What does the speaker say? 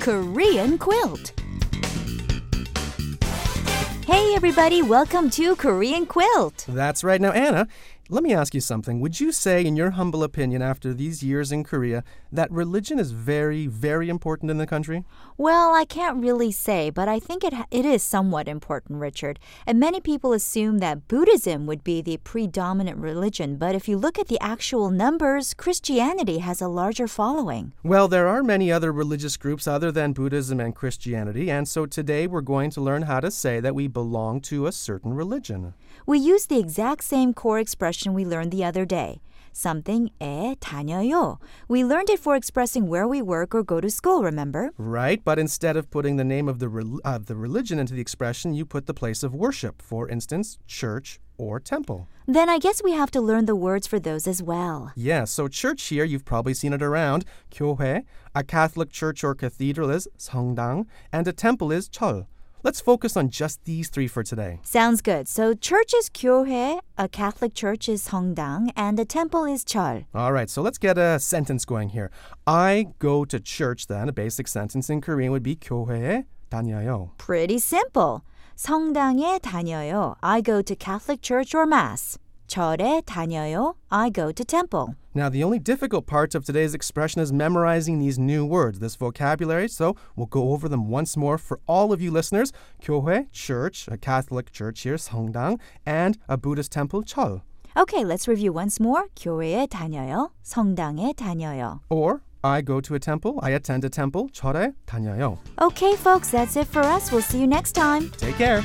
Korean quilt. Hey everybody, welcome to Korean Quilt. That's right. Now, Anna, let me ask you something. Would you say, in your humble opinion, after these years in Korea, that religion is very, very important in the country? Well, I can't really say, but I think it it is somewhat important, Richard. And many people assume that Buddhism would be the predominant religion, but if you look at the actual numbers, Christianity has a larger following. Well, there are many other religious groups other than Buddhism and Christianity, and so today we're going to learn how to say that we belong to a certain religion. We use the exact same core expression we learned the other day. Something에 다녀요. We learned it for expressing where we work or go to school, remember? Right, but instead of putting the name of the, rel- uh, the religion into the expression, you put the place of worship, for instance, church or temple. Then I guess we have to learn the words for those as well. Yeah, so church here, you've probably seen it around. 교회, a Catholic church or cathedral is 성당, and a temple is 절. Let's focus on just these three for today. Sounds good. So church is 교회, a Catholic church is 성당, and a temple is 절. All right, so let's get a sentence going here. I go to church then. A basic sentence in Korean would be 교회에 다녀요. Pretty simple. 성당에 다녀요. I go to Catholic church or mass. 절에 다녀요. I go to temple. Now, the only difficult part of today's expression is memorizing these new words, this vocabulary, so we'll go over them once more for all of you listeners. 교회, church, a Catholic church here, 성당, and a Buddhist temple, 절. Okay, let's review once more. 교회에 다녀요. 성당에 다녀요. Or, I go to a temple, I attend a temple, 절에 다녀요. Okay, folks, that's it for us. We'll see you next time. Take care.